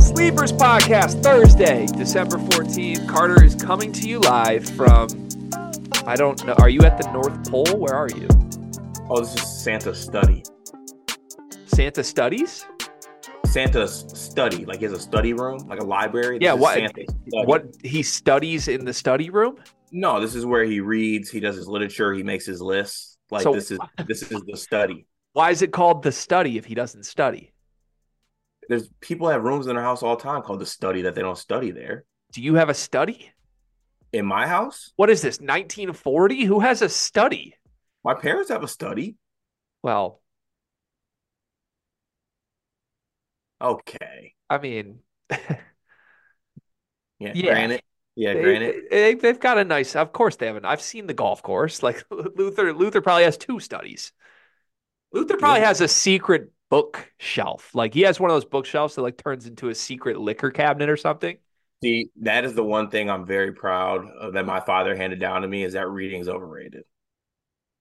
Sleepers Podcast, Thursday, December 14th. Carter is coming to you live from, I don't know, are you at the North Pole? Where are you? Oh, this is Santa's study. Santa Studies? Santa's study. Like he has a study room, like a library. This Yeah, what- Santa's study. What he studies in the study room? No, this is where he reads, he does his literature, he makes his lists. Like So- this is this is the study. Why is it called the study if he doesn't study? There's people have rooms in their house all the time called the study that they don't study there. Do you have a study? In my house, What is this, 1940? Who has a study? my parents have a study. Well, Okay. I mean, Yeah, Yeah. granted. Yeah, they, granted. they, they've got a nice, of course they haven't. I've seen the golf course. Like Luther, Luther probably has two studies. Luther probably Yeah. has a secret bookshelf. Like he has one of those bookshelves that like turns into a secret liquor cabinet or something. See, that is the one thing I'm very proud of that my father handed down to me is that reading is overrated.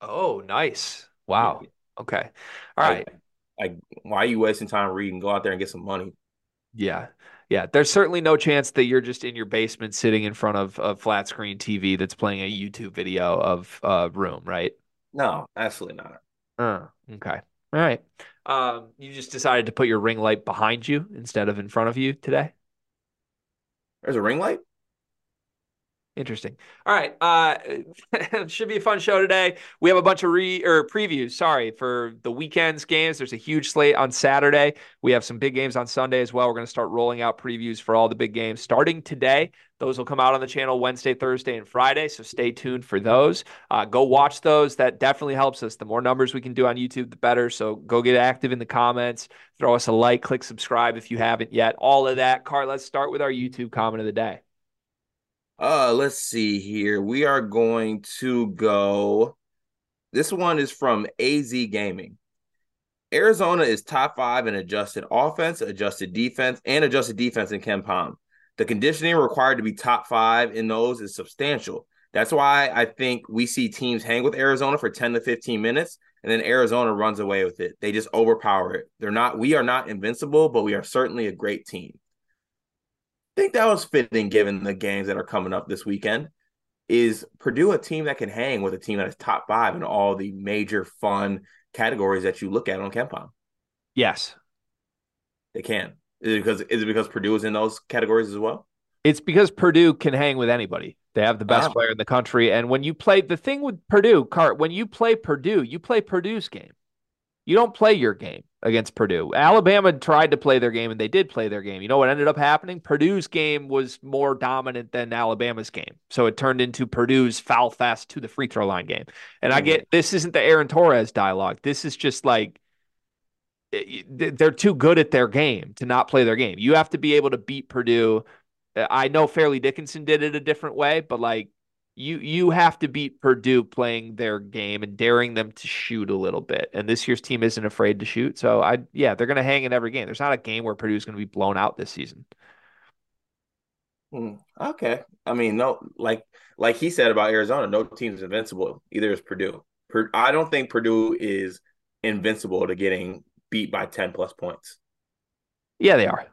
Oh, nice. Wow. Okay. All right. Like, why are you wasting time reading? Go out there and get some money. Yeah. Yeah. There's certainly no chance that you're just in your basement sitting in front of a flat screen TV that's playing a YouTube video of a room, right? No, absolutely not. Uh, okay. All right. Um, you just decided to put your ring light behind you instead of in front of you today. There's a ring light. Interesting. All right. Uh, should be a fun show today. We have a bunch of re or previews. Sorry for the weekend's games. There's a huge slate on Saturday. We have some big games on Sunday as well. We're going to start rolling out previews for all the big games starting today. Those will come out on the channel Wednesday, Thursday, and Friday. So stay tuned for those. Uh, go watch those. That definitely helps us. The more numbers we can do on YouTube, the better. So go get active in the comments. Throw us a like, click subscribe if you haven't yet. All of that. Cart, let's start with our YouTube comment of the day. Uh, let's see here. We are going to go. This one is from AZ Gaming. Arizona is top five in adjusted offense, adjusted defense, and adjusted defense in KenPom. The conditioning required to be top five in those is substantial. That's why I think we see teams hang with Arizona for 10 to 15 minutes, and then Arizona runs away with it. They just overpower it. They're not, we are not invincible, but we are certainly a great team. I think that was fitting given the games that are coming up this weekend. Is Purdue a team that can hang with a team that is top five in all the major fun categories that you look at on KenPom? Yes. They can. Is it because is it because Purdue is in those categories as well? It's because Purdue can hang with anybody. They have the best Wow. player in the country. And when you play the thing with Purdue, Cart, when you play Purdue, you play Purdue's game. You don't play your game against Purdue. Alabama tried to play their game and they did play their game. You know what ended up happening? Purdue's game was more dominant than Alabama's game. So it turned into Purdue's foul fast to the free throw line game. And I get this isn't the Aaron Torres dialogue. This is just like eh, they're too good at their game to not play their game. You have to be able to beat Purdue. Uh, I know Fairleigh Dickinson did it a different way, but like you you have to beat Purdue playing their game and daring them to shoot a little bit. And this year's team isn't afraid to shoot. So I yeah, they're gonna hang in every game. There's not a game where Purdue's gonna be blown out this season. Hmm, okay. I mean, no, like like he said about Arizona, no team's invincible. Either is Purdue. Pur- I don't think Purdue is invincible to getting beat by ten plus points. Yeah, they are.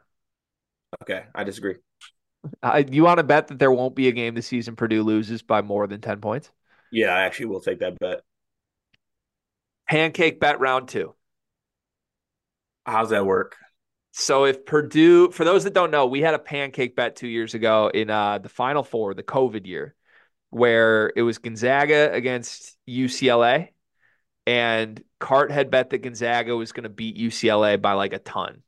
Okay, I disagree. Uh, you want to bet that there won't be a game this season Purdue loses by more than 10 points? Yeah, I actually will take that bet. Pancake bet round two. How's that work? So if Purdue, for those that don't know, we had a pancake bet two years ago in uh, the Final Four, the COVID year, where it was Gonzaga against UCLA, and Cart had bet that Gonzaga was going to beat UCLA by like a ton.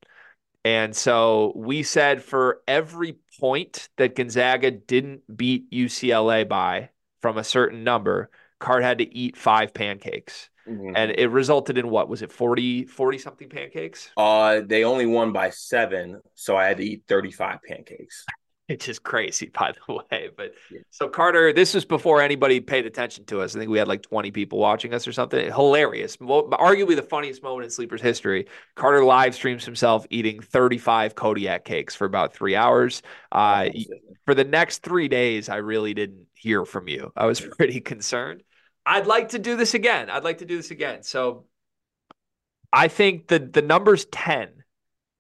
And so we said for every point that Gonzaga didn't beat UCLA by from a certain number, Card had to eat five pancakes. Mhm. And it resulted in what? Was it 40, 40 something pancakes? Uh, they only won by seven, so I had to eat thirty-five pancakes. It's just crazy, by the way. But Yeah. so Carter, this was before anybody paid attention to us. I think we had like 20 people watching us or something. Hilarious. Arguably the funniest moment in Sleepers history. Carter live streams himself eating 35 Kodiak cakes for about three hours. Uh, Oh, for the next three days, I really didn't hear from you. I was pretty concerned. I'd like to do this again. I'd like to do this again. So I think the the number's 10.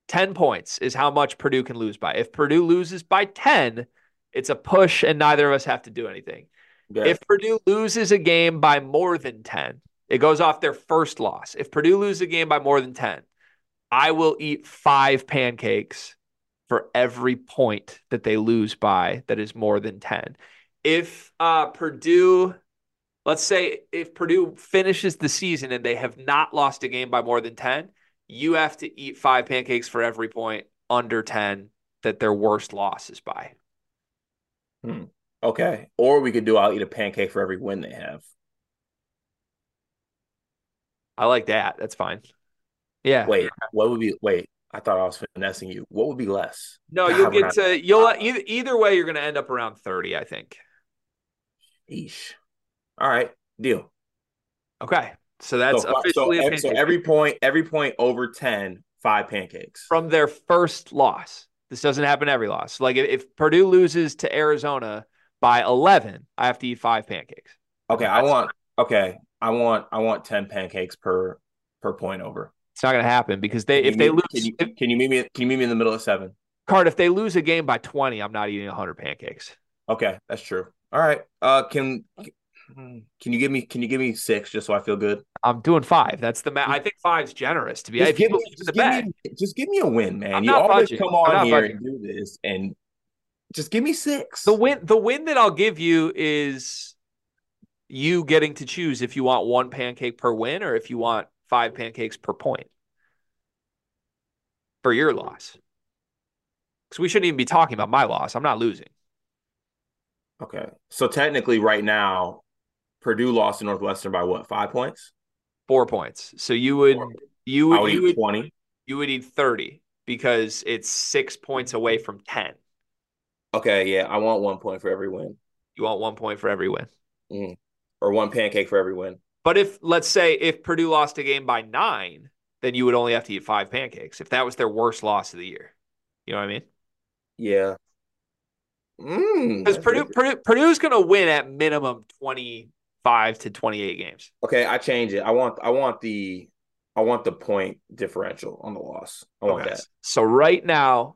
10 points is how much Purdue can lose by. If Purdue loses by 10, it's a push and neither of us have to do anything. Yeah. If Purdue loses a game by more than 10, it goes off their first loss. If Purdue loses a game by more than 10, I will eat five pancakes for every point that they lose by that is more than 10. If uh, Purdue, let's say, if Purdue finishes the season and they have not lost a game by more than 10, you have to eat five pancakes for every point under 10 that their worst loss is by. Hmm. Okay. Or we could do I'll eat a pancake for every win they have. I like that. That's fine. Yeah. Wait, what would be wait? I thought I was finessing you. What would be less? No, you'll get not... to you'll either either way you're going to end up around 30, I think. Eesh. All right, deal. Okay. So that's so, officially so, so every point every point over 10, five pancakes. From their first loss. This doesn't happen every loss. Like if, if Purdue loses to Arizona by 11, I have to eat five pancakes. Okay, I want okay, I want I want 10 pancakes per per point over. It's not going to happen because they if they lose. Can you, if, can you meet me? Can you meet me in the middle of seven? Card, if they lose a game by twenty, I'm not eating hundred pancakes. Okay, that's true. All right. Uh, can can you give me can you give me six just so I feel good? I'm doing five. That's the ma- I think five's generous to be. Just, give me, just, give me, just give me a win, man. I'm you always budging. come on here budging. and do this, and just give me six. The win, the win that I'll give you is you getting to choose if you want one pancake per win or if you want five pancakes per point for your loss. Because we shouldn't even be talking about my loss. I'm not losing. Okay. So technically, right now, Purdue lost to Northwestern by what? Five points? Four points. So you would you would, would you would 20. You would need 30 because it's six points away from 10. Okay, yeah. I want one point for every win. You want one point for every win. Mm-hmm. Or one pancake for every win. But if let's say if Purdue lost a game by nine, then you would only have to eat five pancakes. If that was their worst loss of the year, you know what I mean? Yeah. Because mm, Purdue, Purdue Purdue's going to win at minimum twenty five to twenty eight games. Okay, I change it. I want I want the I want the point differential on the loss. I want okay. that. So right now,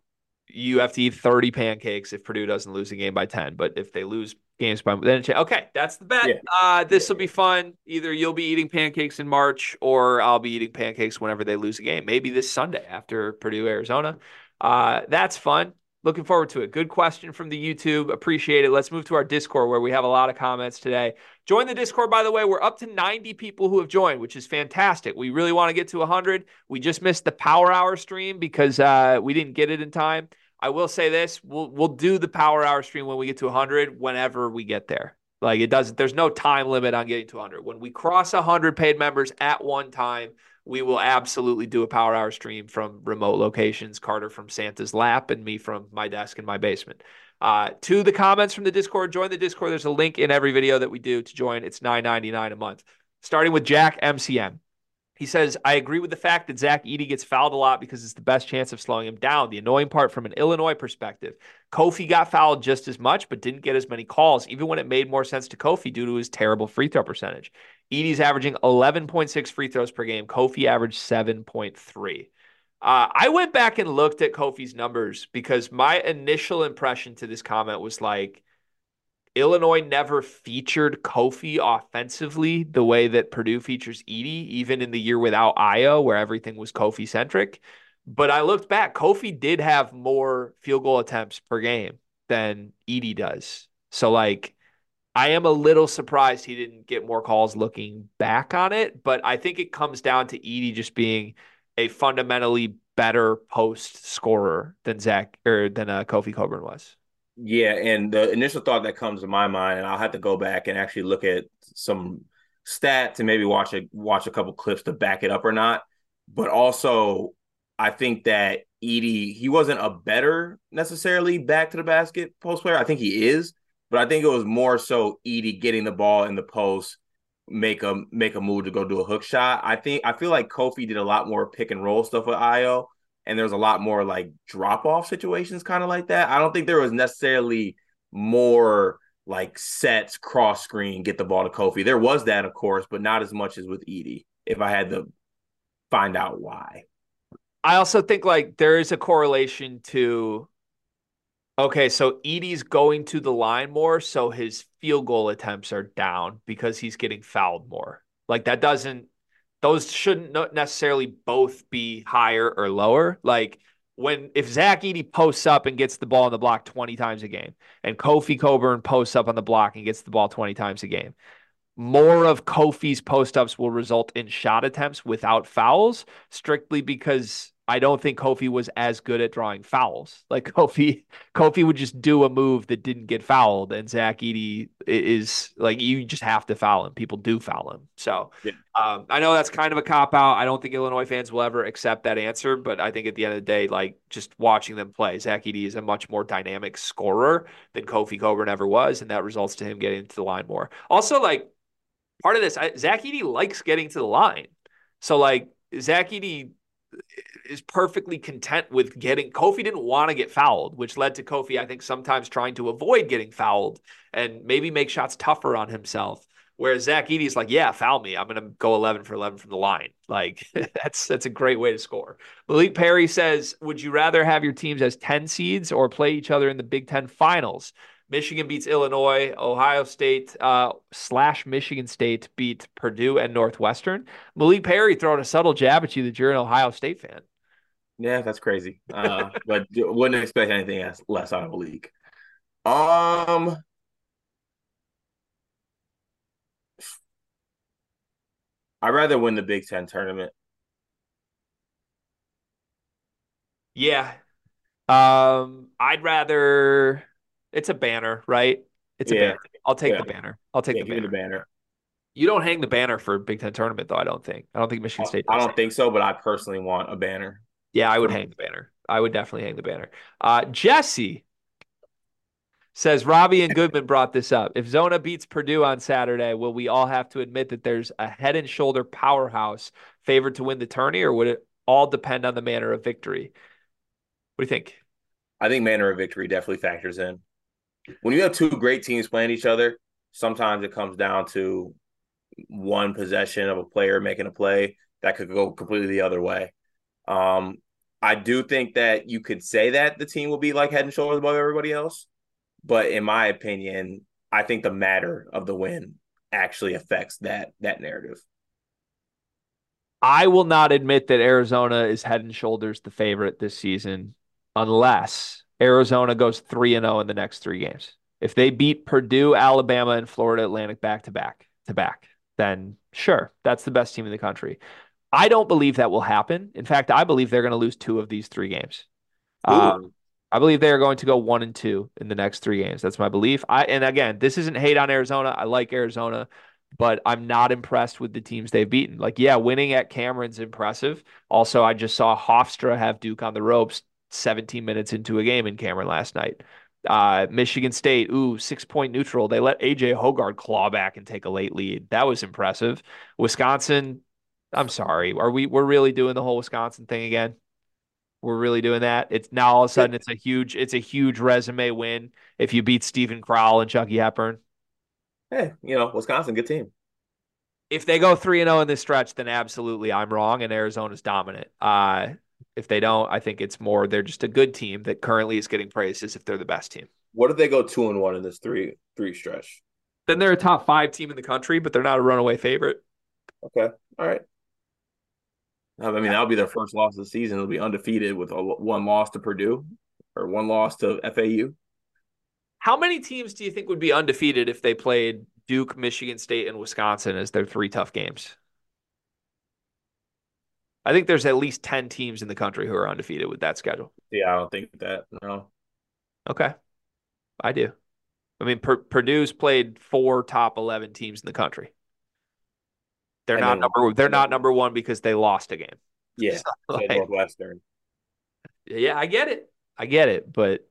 you have to eat 30 pancakes if Purdue doesn't lose a game by 10. But if they lose games by then, okay, that's the bet. Yeah. Uh, this will be fun. Either you'll be eating pancakes in March or I'll be eating pancakes whenever they lose a game. Maybe this Sunday after Purdue, Arizona. Uh, that's fun. Looking forward to it. Good question from the YouTube. Appreciate it. Let's move to our Discord where we have a lot of comments today. Join the Discord, by the way. We're up to 90 people who have joined, which is fantastic. We really want to get to 100. We just missed the Power Hour stream because uh, we didn't get it in time. I will say this: we'll we'll do the Power Hour stream when we get to 100. Whenever we get there, like it doesn't. There's no time limit on getting to 100. When we cross 100 paid members at one time, we will absolutely do a power hour stream from remote locations carter from santa's lap and me from my desk in my basement. Uh, to the comments from the discord join the discord. There's a link in every video that we do to join. It's 9.99 a month. Starting with jack mcm he says, I agree with the fact that Zach Edey gets fouled a lot because it's the best chance of slowing him down. The annoying part from an Illinois perspective, Kofi got fouled just as much, but didn't get as many calls, even when it made more sense to Kofi due to his terrible free throw percentage. Edey's averaging 11.6 free throws per game. Kofi averaged 7.3. Uh, I went back and looked at Kofi's numbers because my initial impression to this comment was like Illinois never featured Kofi offensively the way that Purdue features Edey, even in the year without Ayo, where everything was Kofi centric. But I looked back, Kofi did have more field goal attempts per game than Edey does. So, like, I am a little surprised he didn't get more calls looking back on it, but I think it comes down to Edey just being a fundamentally better post scorer than Zach or than uh, Kofi Cockburn was. Yeah, and the initial thought that comes to my mind, and I'll have to go back and actually look at some stats and maybe watch a watch a couple clips to back it up or not. But also, I think that Edey he wasn't a better necessarily back to the basket post player. I think he is, but I think it was more so Edey getting the ball in the post, make a make a move to go do a hook shot. I think I feel like Kofi did a lot more pick and roll stuff with Ayo, and there's a lot more like drop off situations, kind of like that. I don't think there was necessarily more like sets, cross screen, get the ball to Kofi. There was that, of course, but not as much as with Edey. If I had to find out why. I also think like there is a correlation to okay, so Edey's going to the line more, so his field goal attempts are down because he's getting fouled more. Like that doesn't those shouldn't necessarily both be higher or lower. Like when if Zach Edey posts up and gets the ball on the block 20 times a game, and Kofi Cockburn posts up on the block and gets the ball 20 times a game, more of Kofi's post ups will result in shot attempts without fouls, strictly because I don't think Kofi was as good at drawing fouls. Like Kofi, Kofi would just do a move that didn't get fouled, and Zach Edey is like you just have to foul him. People do foul him. So yeah. um, I know that's kind of a cop out. I don't think Illinois fans will ever accept that answer, but I think at the end of the day, like just watching them play, Zach Edey is a much more dynamic scorer than Kofi Cockburn ever was, and that results to him getting to the line more. Also, like part of this, I, Zach Edey likes getting to the line. So like Zach Edey is perfectly content with getting Kofi didn't want to get fouled, which led to Kofi, I think, sometimes trying to avoid getting fouled and maybe make shots tougher on himself. Whereas Zach Edey's like, yeah, foul me. I'm gonna go 11 for 11 from the line. Like that's that's a great way to score. Malik Perry says, would you rather have your teams as 10 seeds or play each other in the Big Ten finals? Michigan beats Illinois. Ohio State uh, slash Michigan State beat Purdue and Northwestern. Malik Perry throwing a subtle jab at you that you're an Ohio State fan. Yeah, that's crazy. Uh, but wouldn't expect anything less out of a league. Um, I'd rather win the Big Ten tournament. Yeah. Um, I'd rather it's a banner, right? It's yeah. a banner. I'll take yeah. the banner. I'll take yeah, the, banner. the banner. You don't hang the banner for Big Ten tournament, though. I don't think. I don't think Michigan State. I don't think so, but I personally want a banner. Yeah, I would hang the banner. I would definitely hang the banner. Uh, Jesse says Robbie and Goodman brought this up. If Zona beats Purdue on Saturday, will we all have to admit that there's a head and shoulder powerhouse favored to win the tourney, or would it all depend on the manner of victory? What do you think? I think manner of victory definitely factors in when you have two great teams playing each other, sometimes it comes down to one possession of a player making a play that could go completely the other way. Um, I do think that you could say that the team will be like head and shoulders above everybody else, but in my opinion, I think the matter of the win actually affects that that narrative. I will not admit that Arizona is head and shoulders the favorite this season unless Arizona goes 3 and 0 in the next 3 games. If they beat Purdue, Alabama and Florida Atlantic back to back to back, then sure, that's the best team in the country. I don't believe that will happen. In fact, I believe they're going to lose two of these three games. Uh, I believe they are going to go one and two in the next three games. That's my belief. I and again, this isn't hate on Arizona. I like Arizona, but I'm not impressed with the teams they've beaten. Like, yeah, winning at Cameron's impressive. Also, I just saw Hofstra have Duke on the ropes 17 minutes into a game in Cameron last night. Uh, Michigan State, ooh, six point neutral. They let AJ Hoggard claw back and take a late lead. That was impressive. Wisconsin, I'm sorry. Are we we're really doing the whole Wisconsin thing again? We're really doing that. It's now all of a sudden it's a huge it's a huge resume win if you beat Steven Crowl and Chucky Hepburn. Hey, you know, Wisconsin, good team. If they go 3 and 0 in this stretch, then absolutely I'm wrong and Arizona's dominant. Uh if they don't, I think it's more they're just a good team that currently is getting praised as if they're the best team. What if they go two and one in this three three stretch? Then they're a top five team in the country, but they're not a runaway favorite. Okay, all right. I mean, that'll be their first loss of the season. They'll be undefeated with a, one loss to Purdue or one loss to FAU. How many teams do you think would be undefeated if they played Duke, Michigan State, and Wisconsin as their three tough games? I think there's at least 10 teams in the country who are undefeated with that schedule. Yeah, I don't think that. No. Okay. I do. I mean, P- Purdue's played four top 11 teams in the country. They're and not number they're not number 1 because they lost a game. Yeah. So, like, Northwestern. Yeah, I get it. I get it, but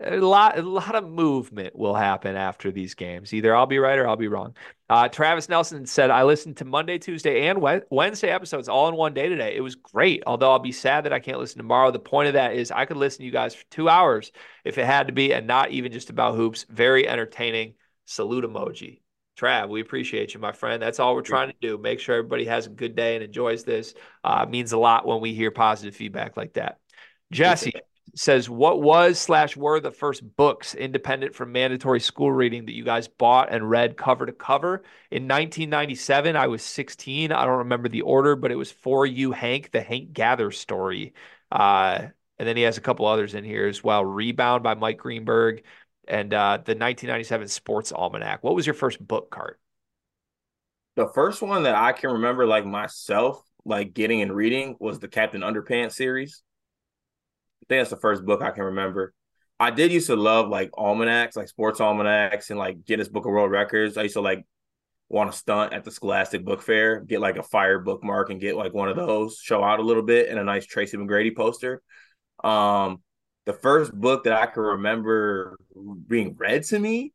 a lot a lot of movement will happen after these games. Either I'll be right or I'll be wrong. Uh, Travis Nelson said, I listened to Monday, Tuesday, and Wednesday episodes all in one day today. It was great. Although I'll be sad that I can't listen tomorrow. The point of that is I could listen to you guys for two hours if it had to be, and not even just about hoops. Very entertaining. Salute emoji. Trav, we appreciate you, my friend. That's all we're trying to do. Make sure everybody has a good day and enjoys this. Uh, means a lot when we hear positive feedback like that. Jesse, says what was slash were the first books independent from mandatory school reading that you guys bought and read cover to cover? In 1997 i was 16 i don't remember the order but it was for you hank the hank gather story. Uh, and then he has a couple others in here as well. Rebound by mike greenberg and uh, the 1997 sports almanac. What was your first book cart the first one that i can remember like myself like getting and reading was the captain underpants series I think that's the first book I can remember. I did used to love like almanacs, like sports almanacs and like Guinness Book of World Records. I used to like want to stunt at the Scholastic Book Fair, get like a fire bookmark and get like one of those, show out a little bit, and a nice Tracy McGrady poster. Um, the first book that I can remember being read to me,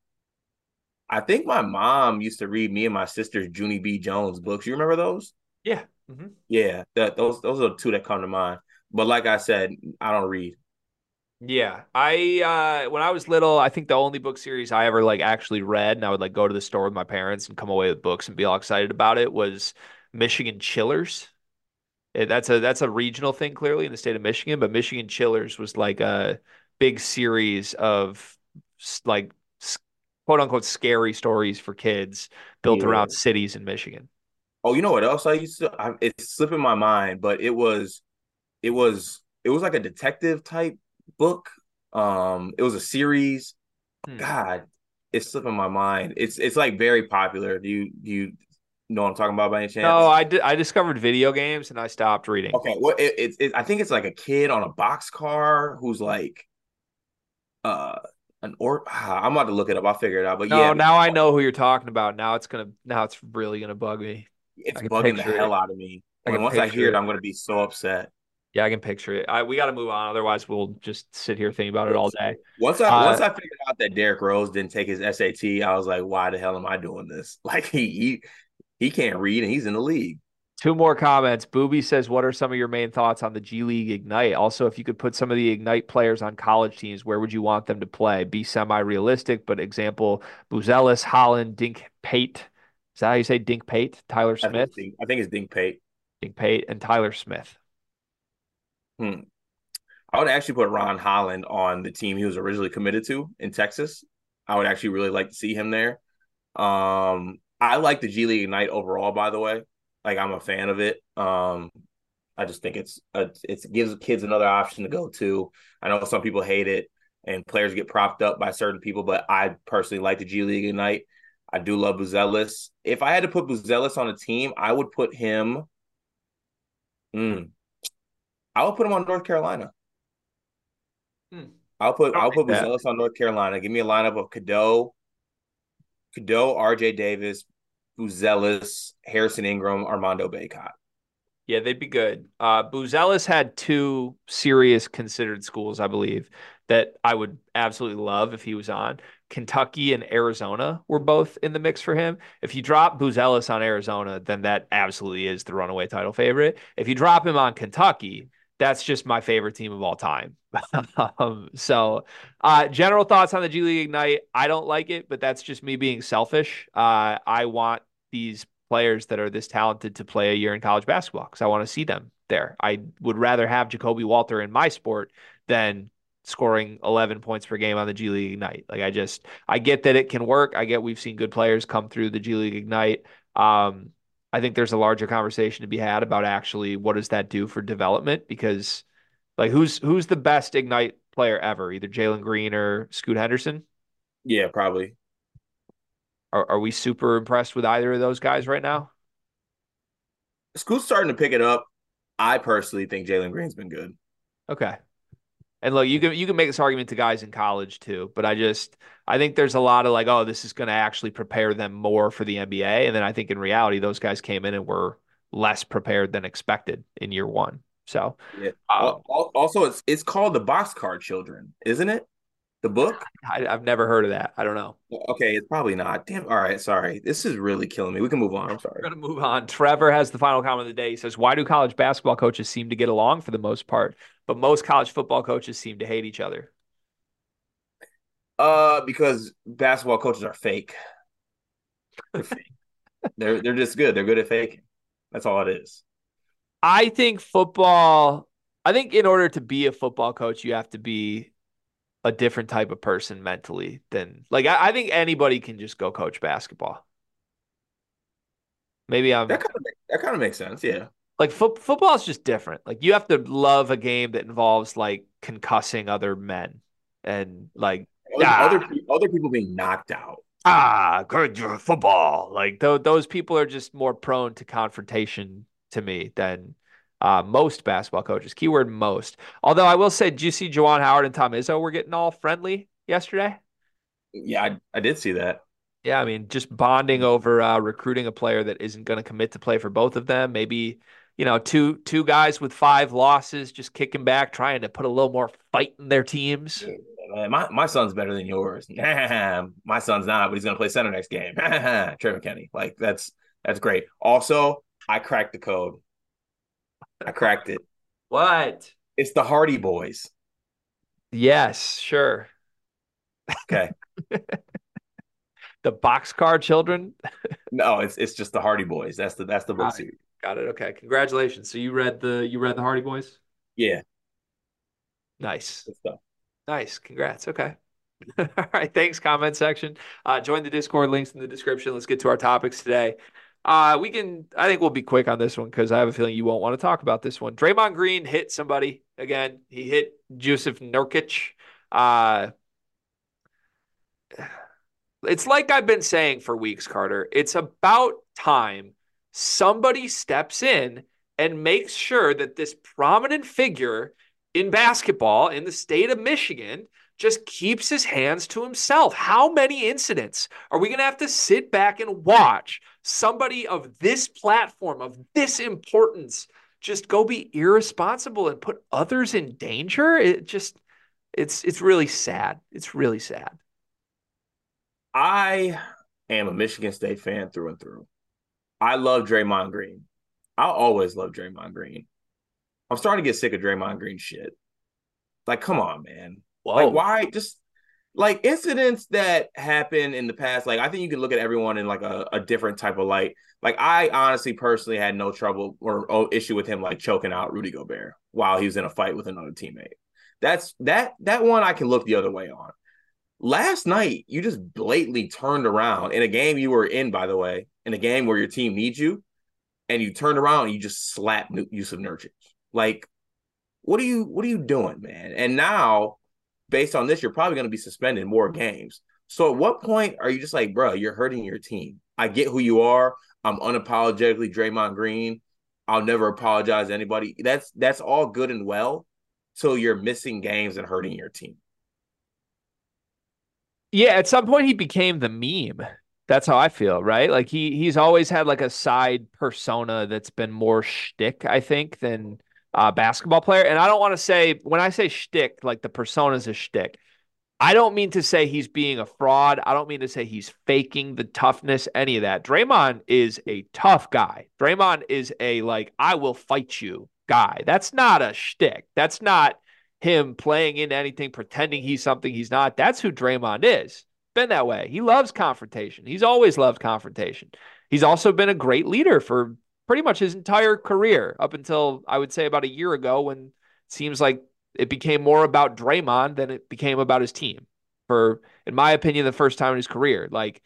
I think my mom used to read me and my sister's Junie B. Jones books. You remember those? Yeah. Mm-hmm. Yeah, that those those are the two that come to mind. But like I said, I don't read. Yeah, I uh when I was little, I think the only book series I ever like actually read, and I would like go to the store with my parents and come away with books and be all excited about it was Michigan Chillers. That's a that's a regional thing clearly in the state of Michigan, but Michigan Chillers was like a big series of like quote unquote scary stories for kids built yeah. around cities in Michigan. Oh, you know what else I used to? I, it's slipping my mind, but it was it was it was like a detective type book. Um, it was a series. Hmm. God, it's slipping my mind. It's it's like very popular. Do you do you know what I'm talking about by any chance? No, I did. I discovered video games and I stopped reading. Okay, well, it, it, it, I think it's like a kid on a box car who's like, uh, an or. I'm about to look it up. I'll figure it out. But no, yeah, now I know who you're talking about. Now it's gonna. Now it's really gonna bug me. It's bugging the hell out of me. Like, once I hear it, it, I'm gonna be so upset. Yeah, I can picture it. I, we got to move on, otherwise we'll just sit here thinking about it all day. Once I uh, once I figured out that Derrick Rose didn't take his SAT, I was like, why the hell am I doing this? Like he he, he can't read and he's in the league. Two more comments. Booby says, "What are some of your main thoughts on the G League Ignite? Also, if you could put some of the Ignite players on college teams, where would you want them to play? Be semi-realistic, but example: Buzelis, Holland, Dink Pate. Is that how you say Dink Pate? Tyler Smith. I think, I think it's Dink Pate. Dink Pate and Tyler Smith. Hmm. I would actually put Ron Holland on the team he was originally committed to in Texas. I would actually really like to see him there. Um, I like the G League Ignite overall, by the way. Like I'm a fan of it. Um, I just think it's a, it gives kids another option to go to. I know some people hate it and players get propped up by certain people, but I personally like the G League Ignite. I do love Buzelis. If I had to put Buzelis on a team, I would put him. Mm, I will put him on North Carolina. Hmm. I'll put I'll put Buzelis on North Carolina. Give me a lineup of Cadeau, Cadeau, R.J. Davis, Buzelis, Harrison Ingram, Armando Bacot. Yeah, they'd be good. Uh, Buzelis had two serious considered schools, I believe, that I would absolutely love if he was on. Kentucky and Arizona were both in the mix for him. If you drop Buzelis on Arizona, then that absolutely is the runaway title favorite. If you drop him on Kentucky, that's just my favorite team of all time. um, so, uh, general thoughts on the G League Ignite. I don't like it, but that's just me being selfish. Uh, I want these players that are this talented to play a year in college basketball because I want to see them there. I would rather have Ja'Kobe Walter in my sport than scoring 11 points per game on the G League Ignite. Like I just, I get that it can work. I get we've seen good players come through the G League Ignite. Um, I think there's a larger conversation to be had about actually what does that do for development because like who's who's the best Ignite player ever, either Jalen Green or Scoot Henderson? Yeah, probably. Are are we super impressed with either of those guys right now? Scoot's starting to pick it up. I personally think Jalen Green's been good. Okay. And look, you can you can make this argument to guys in college too, but I just I think there's a lot of like, oh, this is going to actually prepare them more for the NBA, and then I think in reality, those guys came in and were less prepared than expected in year one. So, yeah. Um, also, it's it's called the boxcar children, isn't it? The book? I, have never heard of that. I don't know. Okay, it's probably not. Damn. All right, sorry. This is really killing me. We can move on. I'm sorry. We're gonna move on. Trevor has the final comment of the day. He says, "Why do college basketball coaches seem to get along for the most part, but most college football coaches seem to hate each other?" Uh, because basketball coaches are fake. They're fake. they're they're just good. They're good at faking. That's all it is. I think football. I think in order to be a football coach, you have to be a different type of person mentally than like I, I think anybody can just go coach basketball. Maybe I'm that kind of that kind of makes sense. Yeah, like fo- football is just different. Like you have to love a game that involves like concussing other men and like other ah, other, other people being knocked out. Ah, good football. Like th- those people are just more prone to confrontation to me than uh, most basketball coaches. Keyword most. Although I will say, did you see Juwan Howard and Tom Izzo were getting all friendly yesterday? Yeah, I, I did see that. Yeah, I mean, just bonding over uh, recruiting a player that isn't going to commit to play for both of them. Maybe you know, two two guys with five losses, just kicking back, trying to put a little more fight in their teams. Yeah, my my son's better than yours. my son's not, but he's going to play center next game. Trey McKinney, like that's that's great. Also, I cracked the code. I cracked it. What? It's the Hardy Boys. Yes, sure. Okay. the boxcar children? no, it's it's just the Hardy Boys. That's the that's the book series. Got it. Okay. Congratulations. So you read the you read the Hardy Boys? Yeah. Nice. Nice. Congrats. Okay. All right. Thanks, comment section. Uh, join the Discord links in the description. Let's get to our topics today. Uh, we can, I think we'll be quick on this one because I have a feeling you won't want to talk about this one. Draymond Green hit somebody again. He hit Jusuf Nurkic. Uh, it's like I've been saying for weeks, Carter. It's about time somebody steps in and makes sure that this prominent figure in basketball in the state of Michigan just keeps his hands to himself. How many incidents are we going to have to sit back and watch somebody of this platform, of this importance, just go be irresponsible and put others in danger? It just, it's, it's really sad. It's really sad. I am a Michigan State fan through and through. I love Draymond Green. I always love Draymond Green. I'm starting to get sick of Draymond Green shit. Like, come on, man. Whoa. Like, why just like incidents that happen in the past? Like, I think you can look at everyone in like a, a different type of light. Like, I honestly personally had no trouble or, or issue with him like choking out Rudy Gobert while he was in a fight with another teammate. That's that that one I can look the other way on. Last night, you just blatantly turned around in a game you were in, by the way, in a game where your team needs you, and you turn around and you just slapped Jusuf Nurkic. Like, what are you what are you doing, man? And now, based on this, you're probably going to be suspended more games. So at what point are you just like, bro, you're hurting your team? I get who you are. I'm unapologetically Draymond Green. I'll never apologize to anybody. That's that's all good and well. So you're missing games and hurting your team. Yeah, at some point he became the meme. That's how I feel, right? Like he he's always had like a side persona that's been more shtick, I think, than uh, basketball player. And I don't want to say when I say shtick, like the persona's a shtick. I don't mean to say he's being a fraud. I don't mean to say he's faking the toughness, any of that. Draymond is a tough guy. Draymond is a like, I will fight you guy. That's not a shtick. That's not him playing into anything, pretending he's something he's not. That's who Draymond is. Been that way. He loves confrontation. He's always loved confrontation. He's also been a great leader for pretty much his entire career up until I would say about a year ago when it seems like it became more about Draymond than it became about his team. For, in my opinion, the first time in his career. Like,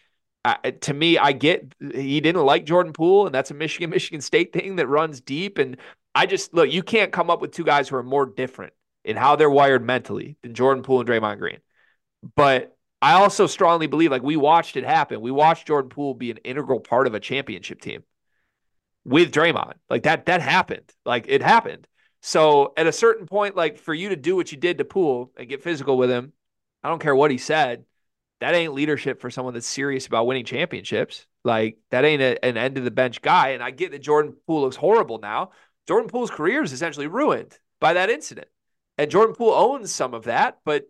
to me, I get he didn't like Jordan Poole, and that's a Michigan Michigan State thing that runs deep. And I just look, you can't come up with two guys who are more different in how they're wired mentally than Jordan Poole and Draymond Green. But I also strongly believe, like we watched it happen. We watched Jordan Poole be an integral part of a championship team with Draymond. Like that, that happened. Like it happened. So at a certain point, like for you to do what you did to Poole and get physical with him, I don't care what he said. That ain't leadership for someone that's serious about winning championships. Like that ain't a, an end of the bench guy. And I get that Jordan Poole looks horrible now. Jordan Poole's career is essentially ruined by that incident. And Jordan Poole owns some of that, but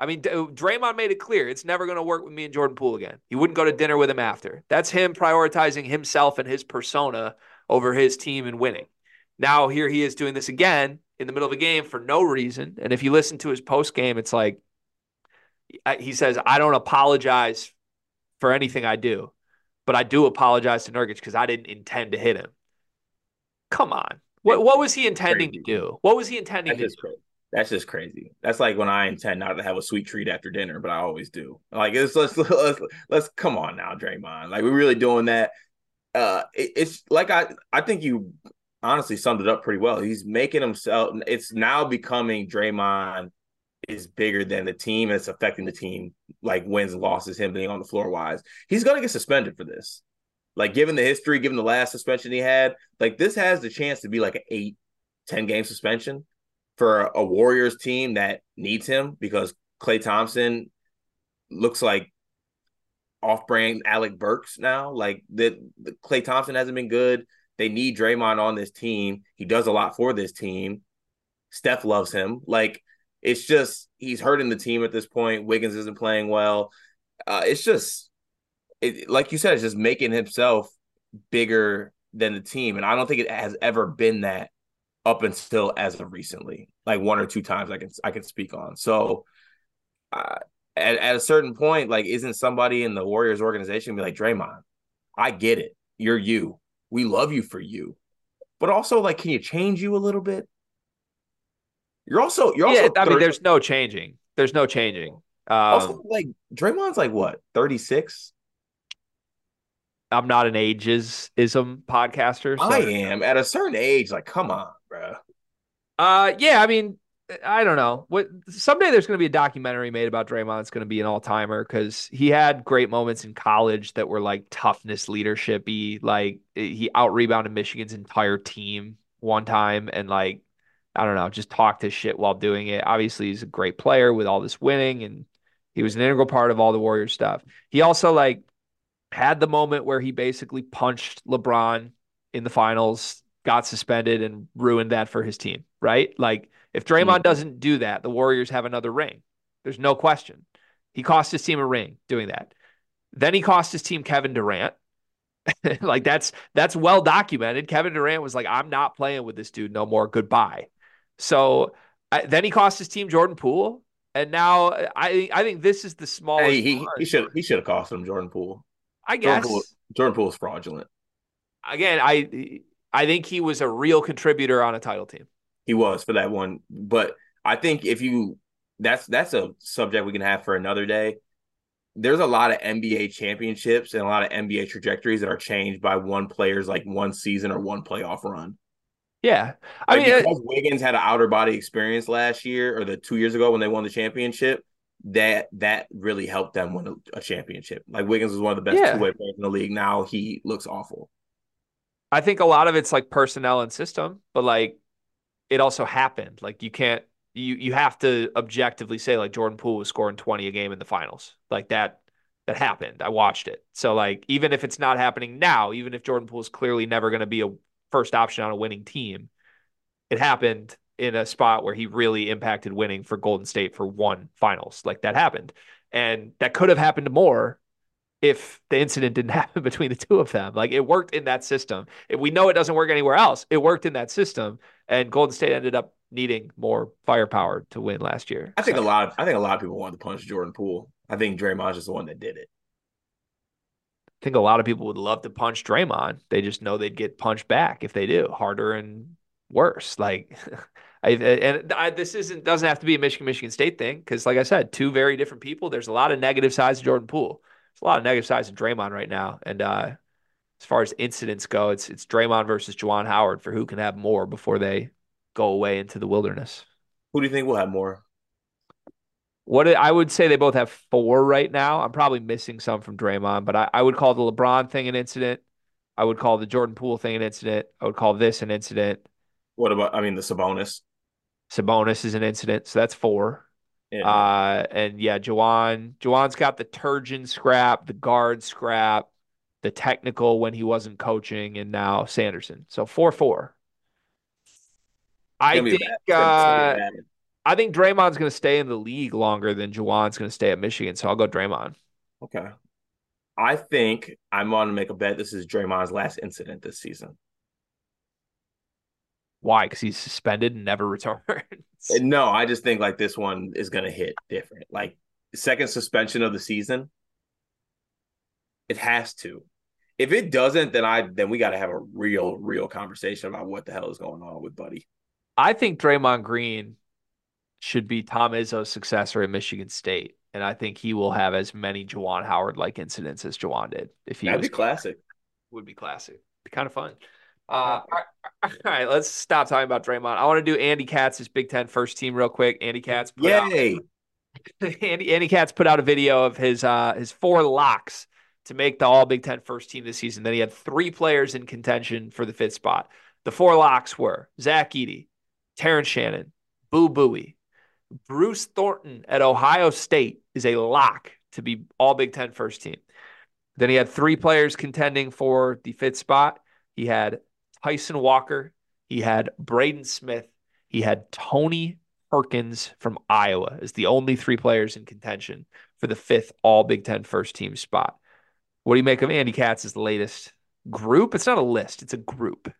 I mean, uh, Draymond made it clear it's never going to work with me and Jordan Poole again. He wouldn't go to dinner with him after. That's him prioritizing himself and his persona over his team and winning. Now here he is doing this again in the middle of a game for no reason. And if you listen to his post game, it's like he says, "I don't apologize for anything I do, but I do apologize to Nurkic because I didn't intend to hit him." Come on, what what was he intending to do? What was he intending to do? That's just crazy. That's like when I intend not to have a sweet treat after dinner, but I always do. Like it's let's let's let's come on now, Draymond. Like we're really doing that. Uh, it, it's like I I think you honestly summed it up pretty well. He's making himself. It's now becoming Draymond is bigger than the team. It's affecting the team, like wins and losses. Him being on the floor wise, he's gonna get suspended for this. Like given the history, given the last suspension he had, like this has the chance to be like an eight, 10 game suspension for a Warriors team that needs him because Klay Thompson looks like off-brand Alec Burks now. Like the Klay Thompson hasn't been good. They need Draymond on this team. He does a lot for this team. Steph loves him. Like it's just he's hurting the team at this point. Wiggins isn't playing well. Uh, it's just it, like you said, it's just making himself bigger than the team, and I don't think it has ever been that up until as of recently, like one or two times I can I can speak on. So uh, at at a certain point, like isn't somebody in the Warriors organization be like Draymond? I get it, you're you. We love you for you, but also like, can you change you a little bit? You're also you're also. Yeah, I mean, there's no changing. There's no changing. Um, also, like Draymond's like what 36. I'm not an ageism podcaster. So. I am at a certain age. Like, come on, bro. Uh, yeah. I mean, I don't know. What someday there's going to be a documentary made about Draymond. It's going to be an all timer because he had great moments in college that were like toughness, leadership. He like he out rebounded Michigan's entire team one time, and like I don't know, just talked his shit while doing it. Obviously, he's a great player with all this winning, and he was an integral part of all the Warriors stuff. He also like had the moment where he basically punched LeBron in the finals, got suspended, and ruined that for his team, right? Like, if Draymond mm-hmm. doesn't do that, the Warriors have another ring. There's no question. He cost his team a ring doing that. Then he cost his team Kevin Durant. like that's that's well documented. Kevin Durant was like, "I'm not playing with this dude no more. Goodbye." So I, then he cost his team Jordan Poole, and now I I think this is the smallest. Hey, he, he should he should have cost him Jordan Poole. I guess Jordan Poole, Jordan Poole is fraudulent. Again, I I think he was a real contributor on a title team. He was for that one, but I think if you that's that's a subject we can have for another day. There's a lot of NBA championships and a lot of NBA trajectories that are changed by one player's like one season or one playoff run. Yeah, I like mean, uh, because it, Wiggins had an outer body experience last year or the two years ago when they won the championship that that really helped them win a, a championship. Like Wiggins was one of the best yeah. two way players in the league. Now he looks awful. I think a lot of it's like personnel and system, but like it also happened. Like you can't you you have to objectively say like Jordan Poole was scoring 20 a game in the finals. Like that that happened. I watched it. So like even if it's not happening now, even if Jordan Poole is clearly never going to be a first option on a winning team, it happened in a spot where he really impacted winning for Golden State for one finals. Like that happened. And that could have happened more if the incident didn't happen between the two of them. Like it worked in that system. If we know it doesn't work anywhere else, it worked in that system. And Golden State ended up needing more firepower to win last year. I think so. a lot of I think a lot of people wanted to punch Jordan Poole. I think Draymond's just the one that did it. I think a lot of people would love to punch Draymond. They just know they'd get punched back if they do, harder and worse. Like I, and I, this isn't doesn't have to be a Michigan Michigan State thing because, like I said, two very different people. There's a lot of negative sides to Jordan Poole. A lot of negative sides to Draymond right now. And uh, as far as incidents go, it's it's Draymond versus Juwan Howard for who can have more before they go away into the wilderness. Who do you think will have more? What I would say they both have four right now. I'm probably missing some from Draymond, but I, I would call the LeBron thing an incident. I would call the Jordan Poole thing an incident. I would call this an incident. What about? I mean, the Sabonis. Sabonis is an incident, so that's four. Yeah. Uh, and yeah, Juwan. Juwan's got the Turgeon scrap, the guard scrap, the technical when he wasn't coaching, and now Sanderson. So four four. I think uh, I think Draymond's going to stay in the league longer than Juwan's going to stay at Michigan, so I'll go Draymond. Okay. I think I'm going to make a bet. This is Draymond's last incident this season. Why? Because he's suspended and never returns. no, I just think like this one is going to hit different. Like second suspension of the season, it has to. If it doesn't, then I then we got to have a real, real conversation about what the hell is going on with Buddy. I think Draymond Green should be Tom Izzo's successor at Michigan State, and I think he will have as many Juwan Howard like incidents as Juwan did. If he That'd was be classic. Would be classic. Be kind of fun. Uh, all, right, all right, let's stop talking about Draymond. I want to do Andy Katz's Big Ten first team real quick. Andy Katz, yay! Out, Andy Andy Katz put out a video of his uh his four locks to make the All Big Ten first team this season. Then he had three players in contention for the fifth spot. The four locks were Zach Edey, Terrence Shannon, Boo Buie, Bruce Thornton at Ohio State is a lock to be All Big Ten first team. Then he had three players contending for the fifth spot. He had Tyson Walker, he had Braden Smith, he had Tony Perkins from Iowa as the only three players in contention for the fifth All Big Ten first team spot. What do you make of Andy Katz's latest group? It's not a list, it's a group.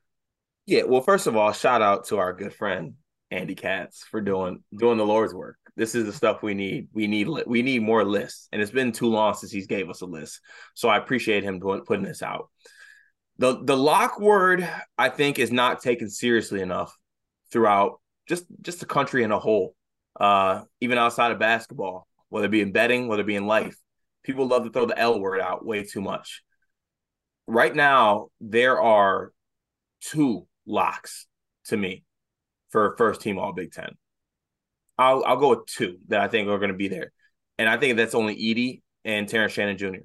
Yeah, well, first of all, shout out to our good friend Andy Katz for doing doing the Lord's work. This is the stuff we need. We need we need more lists, and it's been too long since he's gave us a list. So I appreciate him putting this out. The The lock word I think is not taken seriously enough throughout just just the country in a whole, uh, even outside of basketball, whether it be in betting, whether it be in life. People love to throw the L word out way too much. Right now, there are two locks to me for first team All Big Ten. I'll I'll go with two that I think are going to be there, and I think that's only Edey and Terrence Shannon Jr.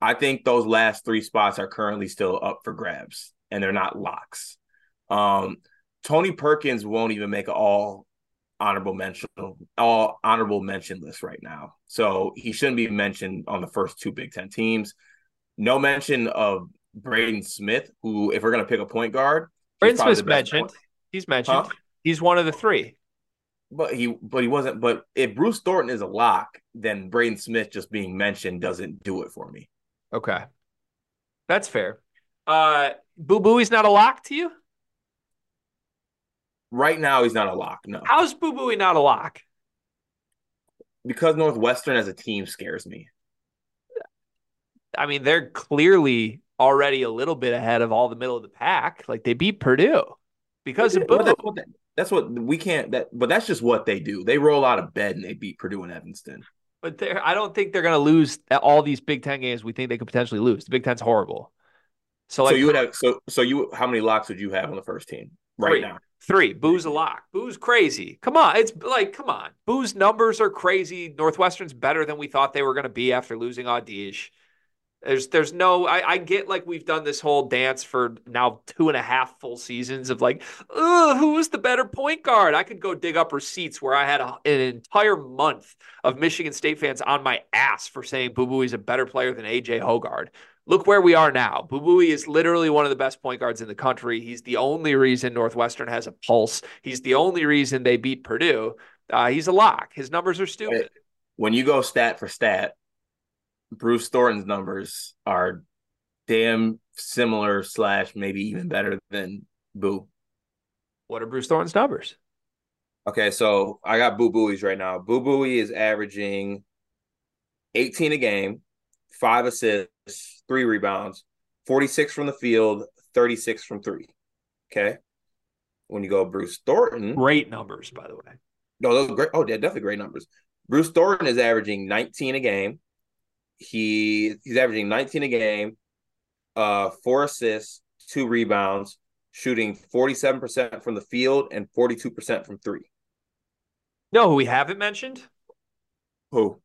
I think those last three spots are currently still up for grabs, and they're not locks. Um, Tony Perkins won't even make an all honorable mention, all honorable mention list right now, so he shouldn't be mentioned on the first two Big Ten teams. No mention of Braden Smith, who, if we're going to pick a point guard, Braden Smith's mentioned. Point. He's mentioned. Huh? He's one of the three. But he but he wasn't. But if Bruce Thornton is a lock, then Braden Smith just being mentioned doesn't do it for me. Okay. That's fair. Uh Boo Buie's not a lock to you? Right now he's not a lock, no. How's Boo Buie not a lock? Because Northwestern as a team scares me. I mean, they're clearly already a little bit ahead of all the middle of the pack. Like they beat Purdue because of Boo. That's what, they, that's what we can't. That but that's just what they do. They roll out of bed and they beat Purdue and Evanston. But they're, I don't think they're going to lose all these Big Ten games. We think they could potentially lose. The Big Ten's horrible. So, like, so you would have so so you how many locks would you have on the first team right three, now? Three. Boo's a lock. Boo's crazy. Come on, it's like come on. Boo's numbers are crazy. Northwestern's better than we thought they were going to be after losing Audige. There's there's no I, I get like we've done this whole dance for now two and a half full seasons of like, who was the better point guard? I could go dig up receipts where I had a, an entire month of Michigan State fans on my ass for saying Boo Buie is a better player than AJ Hoggard. Look where we are now. Boo Buie is literally one of the best point guards in the country. He's the only reason Northwestern has a pulse. He's the only reason they beat Purdue. Uh, he's a lock. His numbers are stupid. When you go stat for stat, Bruce Thornton's numbers are damn similar slash maybe even better than Boo. What are Bruce Thornton's numbers? Okay, so I got Boo Buie's right now. Boo Buie is averaging 18 a game, five assists, three rebounds, 46 from the field, 36 from three. Okay. When you go Bruce Thornton. Great numbers, by the way. No, those are great. Oh, yeah, definitely great numbers. Bruce Thornton is averaging 19 a game, he he's averaging 19 a game, uh, four assists, two rebounds, shooting 47% from the field and 42% from three. No, we haven't mentioned? Who?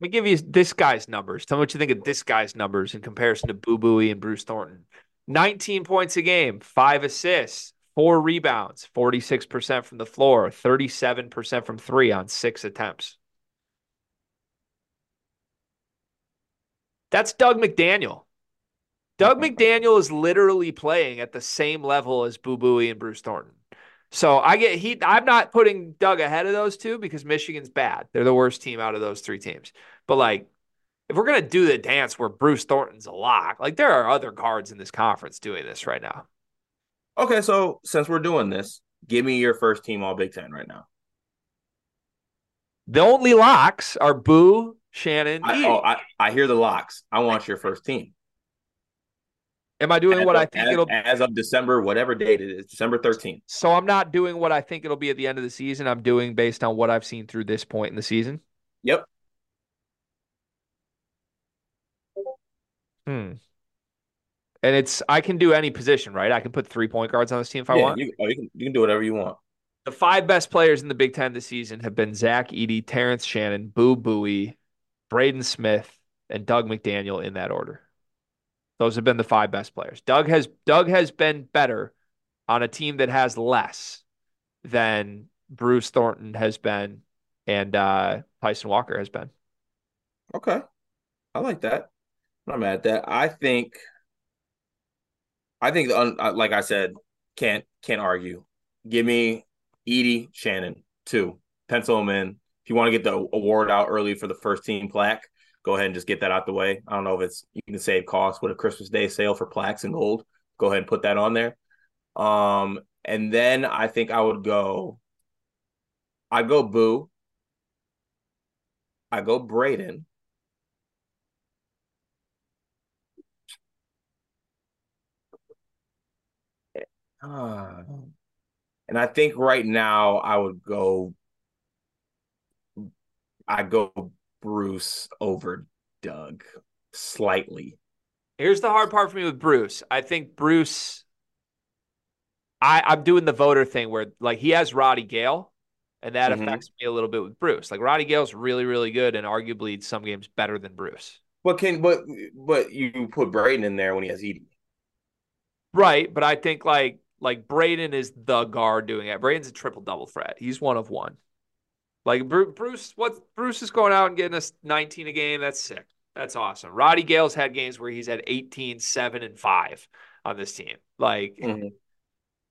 Let me give you this guy's numbers. Tell me what you think of this guy's numbers in comparison to Boo Buie and Bruce Thornton. 19 points a game, five assists, four rebounds, 46% from the floor, 37% from three on six attempts. That's Dug McDaniel. Dug McDaniel is literally playing at the same level as Boo Buie and Bruce Thornton. So I get he. I'm not putting Dug ahead of those two because Michigan's bad. They're the worst team out of those three teams. But like, if we're gonna do the dance where Bruce Thornton's a lock, like there are other guards in this conference doing this right now. Okay, so since we're doing this, give me your first team all Big Ten right now. The only locks are Boo, Shannon. I, oh, I, I hear the locks. I want your first team. Am I doing as what of, I think as, it'll as of December, whatever date it is, December 13th. So I'm not doing what I think it'll be at the end of the season. I'm doing based on what I've seen through this point in the season. Yep. Hmm. And it's I can do any position, right? I can put three point guards on this team if I want. You, oh, you, can, you can do whatever you want. The five best players in the Big Ten this season have been Zach Edey, Terrence Shannon, Boo Buie, Braden Smith, and Dug McDaniel in that order. Those have been the five best players. Dug has Dug has been better on a team that has less than Bruce Thornton has been and uh, Tyson Walker has been. Okay. I like that. I'm not mad at that. I think I think like I said, can't can't argue. Give me Edey Shannon two. Pencil them in. If you want to get the award out early for the first team plaque, go ahead and just get that out the way. I don't know if it's you can save costs with a Christmas Day sale for plaques and gold. Go ahead and put that on there. Um, and then I think I would go. I'd go Boo. I go Braden. Uh, and I think right now I would go. I go Bruce over Doug slightly. Here's the hard part for me with Bruce. I think Bruce. I I'm doing the voter thing where like he has Roddy Gayle, and that mm-hmm. affects me a little bit with Bruce. Like Roddy Gayle's really really good and arguably some games better than Bruce. But can but but you put Braden in there when he has Edey. Right, but I think like like Braden is the guard doing it. Braden's a triple double threat. He's one of one. Like Bruce, what Bruce is going out and getting us 19 a game. That's sick. That's awesome. Roddy Gayle's had games where he's had 18, 7, and 5 on this team. Like, mm-hmm.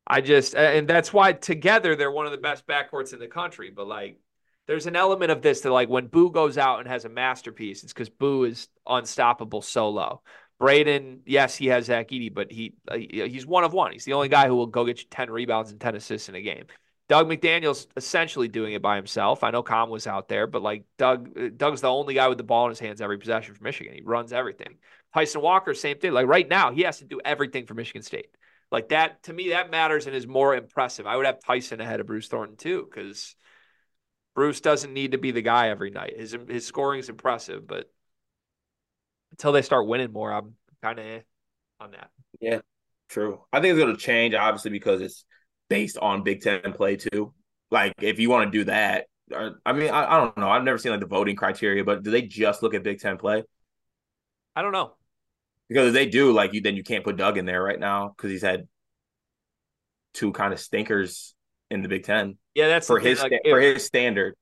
I just, and that's why together they're one of the best backcourts in the country. But like, there's an element of this that, like, when Boo goes out and has a masterpiece, it's because Boo is unstoppable solo. Braden, yes, he has Zach Edey, but he uh, he's one of one. He's the only guy who will go get you 10 rebounds and 10 assists in a game. Dug McDaniel's essentially doing it by himself. I know Com was out there, but like Dug, Dug's the only guy with the ball in his hands every possession for Michigan. He runs everything. Tyson Walker, same thing. Like right now, he has to do everything for Michigan State. Like that to me, that matters and is more impressive. I would have Tyson ahead of Bruce Thornton too, because Bruce doesn't need to be the guy every night. His his scoring is impressive, but until they start winning more, I'm kind of on that. Yeah, true. I think it's going to change, obviously, because it's based on Big Ten play too. Like, if you want to do that, or, I mean, I, I don't know. I've never seen like the voting criteria, but do they just look at Big Ten play? I don't know. Because if they do, like, you then you can't put Dug in there right now because he's had two kind of stinkers in the Big Ten. Yeah, that's for his like, for his standard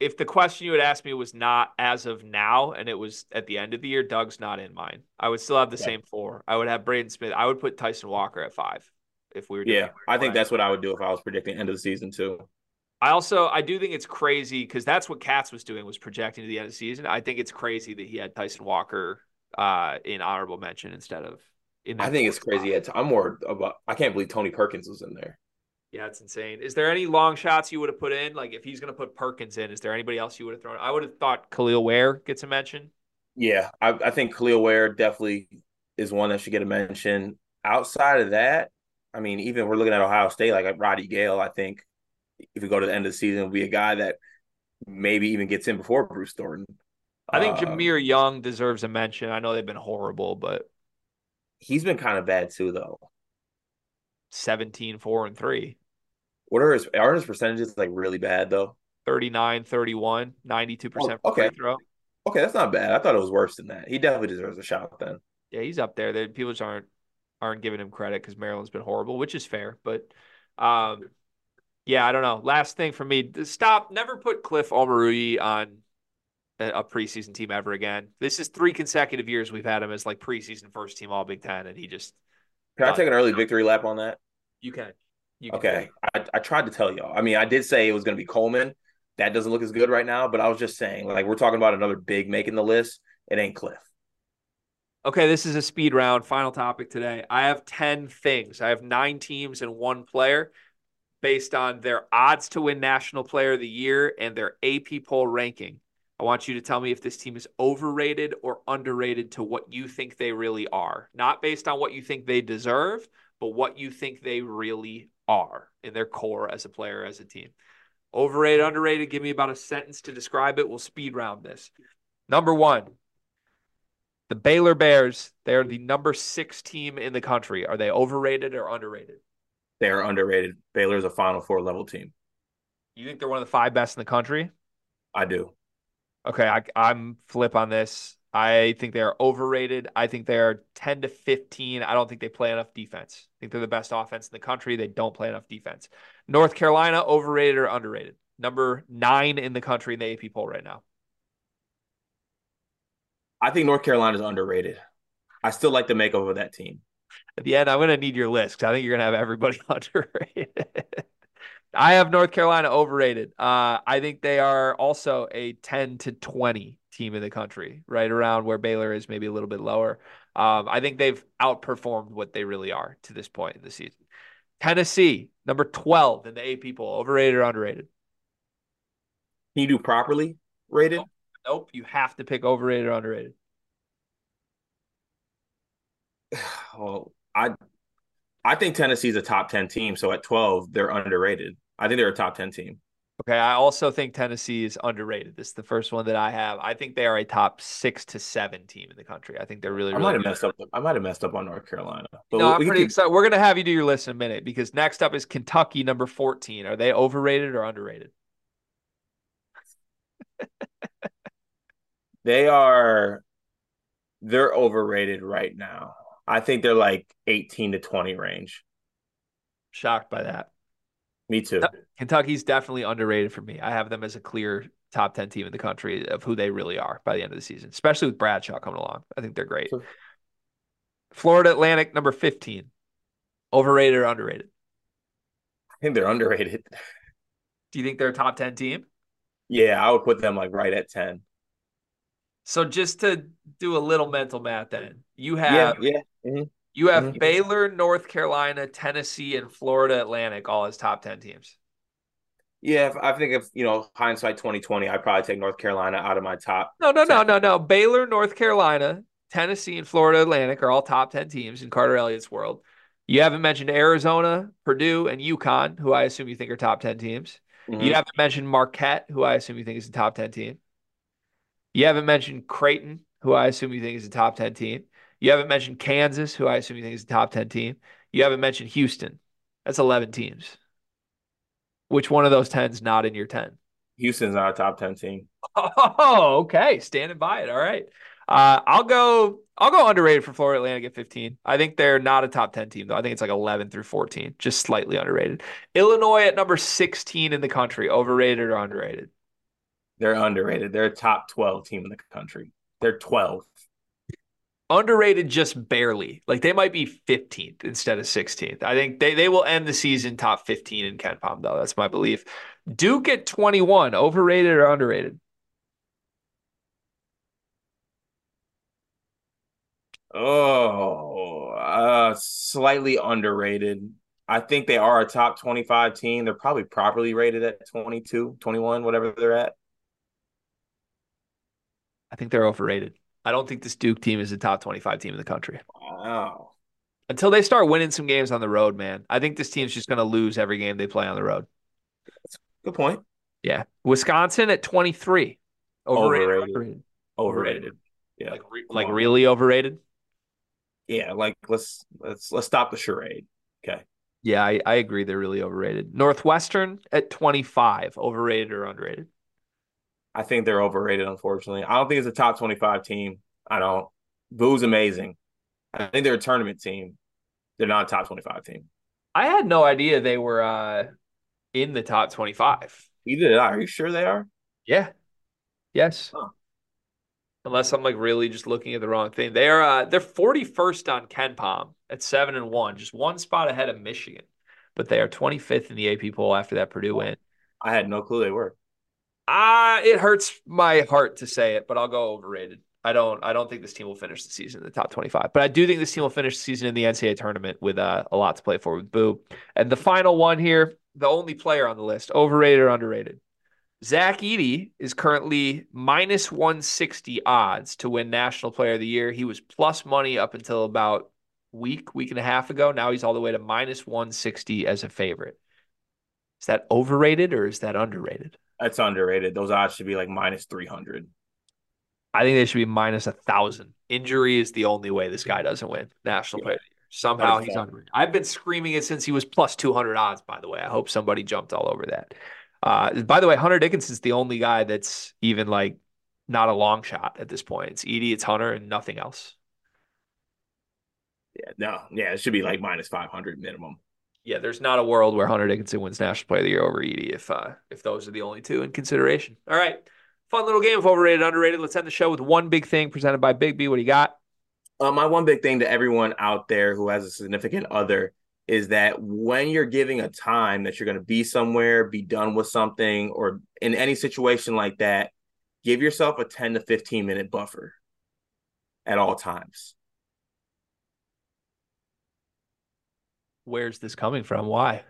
if the question you would ask me was not as of now and it was at the end of the year, Dug's not in mine. I would still have the yeah. same four. I would have Braden Smith. I would put Tyson Walker at five if we were. Yeah, I think that's what I would do if I was predicting end of the season too. I also I do think it's crazy because that's what Katz was doing was projecting to the end of the season. I think it's crazy that he had Tyson Walker uh, in honorable mention instead of in. I think it's crazy. I'm more about. I can't believe Tony Perkins was in there. Yeah, it's insane. Is there any long shots you would have put in? Like if he's going to put Perkins in, is there anybody else you would have thrown? I would have thought Kel'el Ware gets a mention. Yeah, I, I think Kel'el Ware definitely is one that should get a mention. Outside of that, I mean, even if we're looking at Ohio State, like Roddy Gayle, I think if we go to the end of the season, will be a guy that maybe even gets in before Bruce Thornton. I think uh, Jahmir Young deserves a mention. I know they've been horrible, but he's been kind of bad too, though. 17, 4, and 3. What are his are his percentages like really bad though? 39, 31, 92% oh, okay. throw. Okay, that's not bad. I thought it was worse than that. He definitely deserves a shot then. Yeah, he's up there. The people just aren't aren't giving him credit because Maryland's been horrible, which is fair. But um, yeah, I don't know. Last thing for me, stop. Never put Cliff Omoruyi on a preseason team ever again. This is three consecutive years we've had him as like preseason first team All Big Ten, and he just. Can I take an early victory lap on that? You can. You can Okay, I, I tried to tell y'all. I mean, I did say it was going to be Coleman. That doesn't look as good right now, but I was just saying, like, we're talking about another big making the list. It ain't Cliff. Okay, this is a speed round. Final topic today. I have 10 things. I have nine teams and one player based on their odds to win National Player of the Year and their AP poll ranking. I want you to tell me if this team is overrated or underrated to what you think they really are. Not based on what you think they deserve, but what you think they really are in their core as a player, as a team. Overrated, underrated, give me about a sentence to describe it. We'll speed round this. Number one, the Baylor Bears, they're the number six team in the country. Are they overrated or underrated? They're underrated. Baylor's a Final Four level team. You think they're one of the five best in the country? I do. Okay, I, I'm flip on this. I think they're overrated. I think they're 10 to 15. I don't think they play enough defense. I think they're the best offense in the country. They don't play enough defense. North Carolina, overrated or underrated? Number nine in the country in the AP poll right now. I think North Carolina is underrated. I still like the makeup of that team. At the end, I'm going to need your list because I think you're going to have everybody underrated. I have North Carolina overrated. Uh, I think they are also a 10 to 20 team in the country, right around where Baylor is, maybe a little bit lower. Um, I think they've outperformed what they really are to this point in the season. Tennessee, number 12 in the AP poll, overrated or underrated? Can you do properly rated? Nope. You have to pick overrated or underrated. well, I I think Tennessee's a top 10 team. So at 12, they're underrated. I think they're a top 10 team. Okay. I also think Tennessee is underrated. This is the first one that I have. I think they are a top six to seven team in the country. I think they're really, I really might have messed up. I might have messed up on North Carolina. But no, I'm pretty keep... excited. We're going to have you do your list in a minute because next up is Kentucky, number 14. Are they overrated or underrated? they are, they're overrated right now. I think they're like 18 to 20 range. Shocked by that. Me too. Kentucky's definitely underrated for me. I have them as a clear top 10 team in the country of who they really are by the end of the season, especially with Bradshaw coming along. I think they're great. Sure. Florida Atlantic, number 15. Overrated or underrated? I think they're underrated. Do you think they're a top 10 team? Yeah, I would put them like right at 10. So just to do a little mental math then, you have yeah, yeah. Mm-hmm. You have mm-hmm. Baylor, North Carolina, Tennessee, and Florida Atlantic all as top 10 teams. Yeah, I think if you know hindsight 2020, I'd probably take North Carolina out of my top. No, no, 10. no, no, no. Baylor, North Carolina, Tennessee, and Florida Atlantic are all top 10 teams in Carter Elliott's world. You haven't mentioned Arizona, Purdue, and UConn, who I assume you think are top 10 teams. Mm-hmm. You haven't mentioned Marquette, who I assume you think is a top 10 team. You haven't mentioned Creighton, who I assume you think is a top 10 team. You haven't mentioned Kansas, who I assume you think is a top 10 team. You haven't mentioned Houston. That's 11 teams. Which one of those 10 is not in your 10? Houston's not a top 10 team. Oh, okay. Standing by it. All right. Uh, I'll go I'll go underrated for Florida Atlantic at 15. I think they're not a top 10 team though. I think it's like 11 through 14, just slightly underrated. Illinois at number 16 in the country, overrated or underrated? They're underrated. They're a top 12 team in the country. They're 12 underrated just barely. Like they might be 15th instead of 16th. I think they, they will end the season top 15 in KenPom, though. That's my belief. Duke at 21, overrated or underrated? Oh, uh, slightly underrated. I think they are a top 25 team. They're probably properly rated at 22, 21, whatever they're at. I think they're overrated. I don't think this Duke team is a top 25 team in the country. Wow. Until they start winning some games on the road, man. I think this team's just going to lose every game they play on the road. good point. Yeah. Wisconsin at 23. Overrated. Overrated. overrated. Yeah. Like, re- like really overrated? Yeah, like let's let's let's stop the charade. Okay. Yeah, I, I agree. They're really overrated. Northwestern at 25, overrated or underrated? I think they're overrated, unfortunately. I don't think it's a top 25 team. I don't. Boo's amazing. I think they're a tournament team. They're not a top 25 team. I had no idea they were uh, in the top 25. Either did I. Are you sure they are? Yeah. Yes. Huh. Unless I'm like really just looking at the wrong thing. They're uh, they're 41st on KenPom at seven and one, just one spot ahead of Michigan. but they are 25th in the AP poll after that Purdue win. I had no clue they were. Ah, it hurts my heart to say it, but I'll go overrated. I don't I don't think this team will finish the season in the top 25. But I do think this team will finish the season in the NCAA tournament with uh, a lot to play for with Boo. And the final one here, the only player on the list, overrated or underrated. Zach Edey is currently minus 160 odds to win National Player of the Year. He was plus money up until about week, week and a half ago. Now he's all the way to minus 160 as a favorite. Is that overrated or is that underrated? That's underrated. Those odds should be like minus 300. I think they should be minus a thousand. Injury is the only way this guy doesn't win national yeah. player. Somehow he's underrated. I've been screaming it since he was plus 200 odds, by the way. I hope somebody jumped all over that. Uh, by the way, Hunter Dickinson's the only guy that's even like not a long shot at this point. It's Edey, it's Hunter, and nothing else. Yeah, no, yeah, it should be like minus 500 minimum. Yeah, there's not a world where Hunter Dickinson wins National Player of the Year over Edey if uh, if those are the only two in consideration. All right. Fun little game of overrated, underrated. Let's end the show with one big thing presented by Big B. What do you got? Uh, my one big thing to everyone out there who has a significant other is that when you're giving a time that you're going to be somewhere, be done with something, or in any situation like that, give yourself a 10 to 15 minute buffer at all times. Where's this coming from? Why?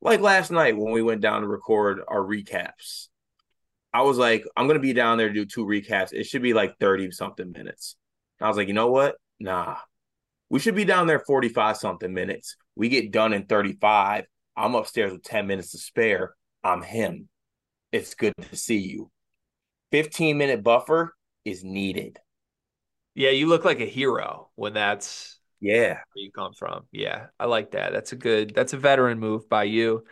Like last night when we went down to record our recaps, I was like, I'm gonna be down there to do two recaps. It should be like 30 something minutes. I was like, you know what? Nah. We should be down there 45 something minutes. We get done in 35. I'm upstairs with 10 minutes to spare. I'm him. It's good to see you. 15 minute buffer is needed. Yeah, you look like a hero when that's yeah where you come from. Yeah, I like that. That's a good. That's a veteran move by you.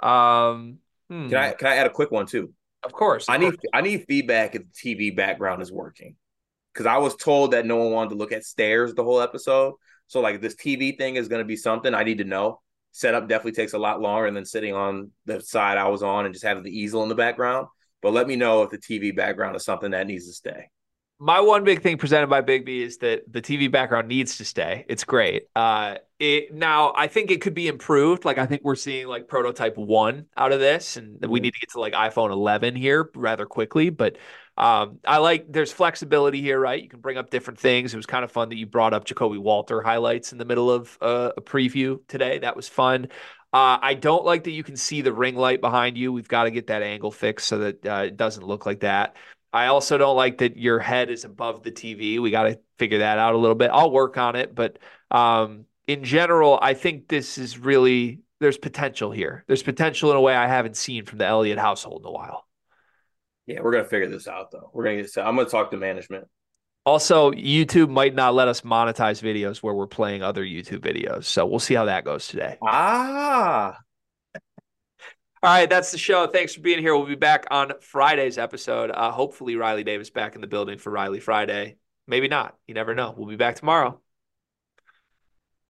Um, hmm. Can I can I add a quick one too? Of course. Of I need course. I need feedback if the TV background is working. Because I was told that no one wanted to look at stairs the whole episode. So like this TV thing is going to be something I need to know. Setup definitely takes a lot longer than sitting on the side I was on and just having the easel in the background. But let me know if the TV background is something that needs to stay my one big thing presented by Big B is that the TV background needs to stay. It's great. Uh, it now I think it could be improved. Like I think we're seeing like prototype one out of this, and we mm-hmm. need to get to like iPhone 11 here rather quickly. But um, I like there's flexibility here, right? You can bring up different things. It was kind of fun that you brought up Ja'Kobe Walter highlights in the middle of uh, a preview today. That was fun. Uh, I don't like that you can see the ring light behind you. We've got to get that angle fixed so that uh, it doesn't look like that. I also don't like that your head is above the TV. We got to figure that out a little bit. I'll work on it, but um, in general, I think this is really there's potential here. There's potential in a way I haven't seen from the Elliott household in a while. Yeah, we're gonna figure this out though. We're gonna get. I'm gonna talk to management. Also, YouTube might not let us monetize videos where we're playing other YouTube videos, so we'll see how that goes today. Ah, all right, that's the show. Thanks for being here. We'll be back on Friday's episode. Uh, hopefully, Riley Davis back in the building for Riley Friday. Maybe not. You never know. We'll be back tomorrow.